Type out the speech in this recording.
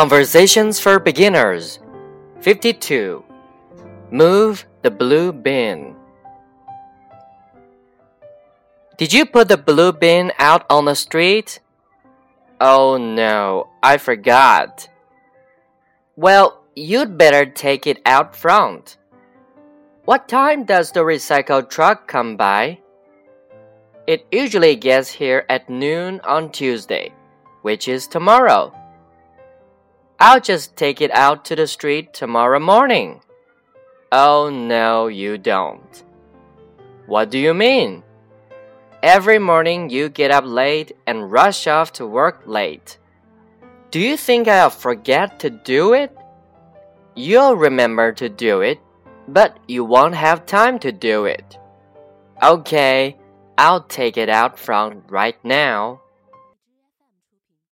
Conversations for Beginners 52. Move the blue bin. Did you put the blue bin out on the street? Oh no, I forgot. Well, you'd better take it out front. What time does the recycle truck come by? It usually gets here at noon on Tuesday, which is tomorrow. I'll just take it out to the street tomorrow morning. Oh, no, you don't. What do you mean? Every morning you get up late and rush off to work late. Do you think I'll forget to do it? You'll remember to do it, but you won't have time to do it. Okay, I'll take it out front right now.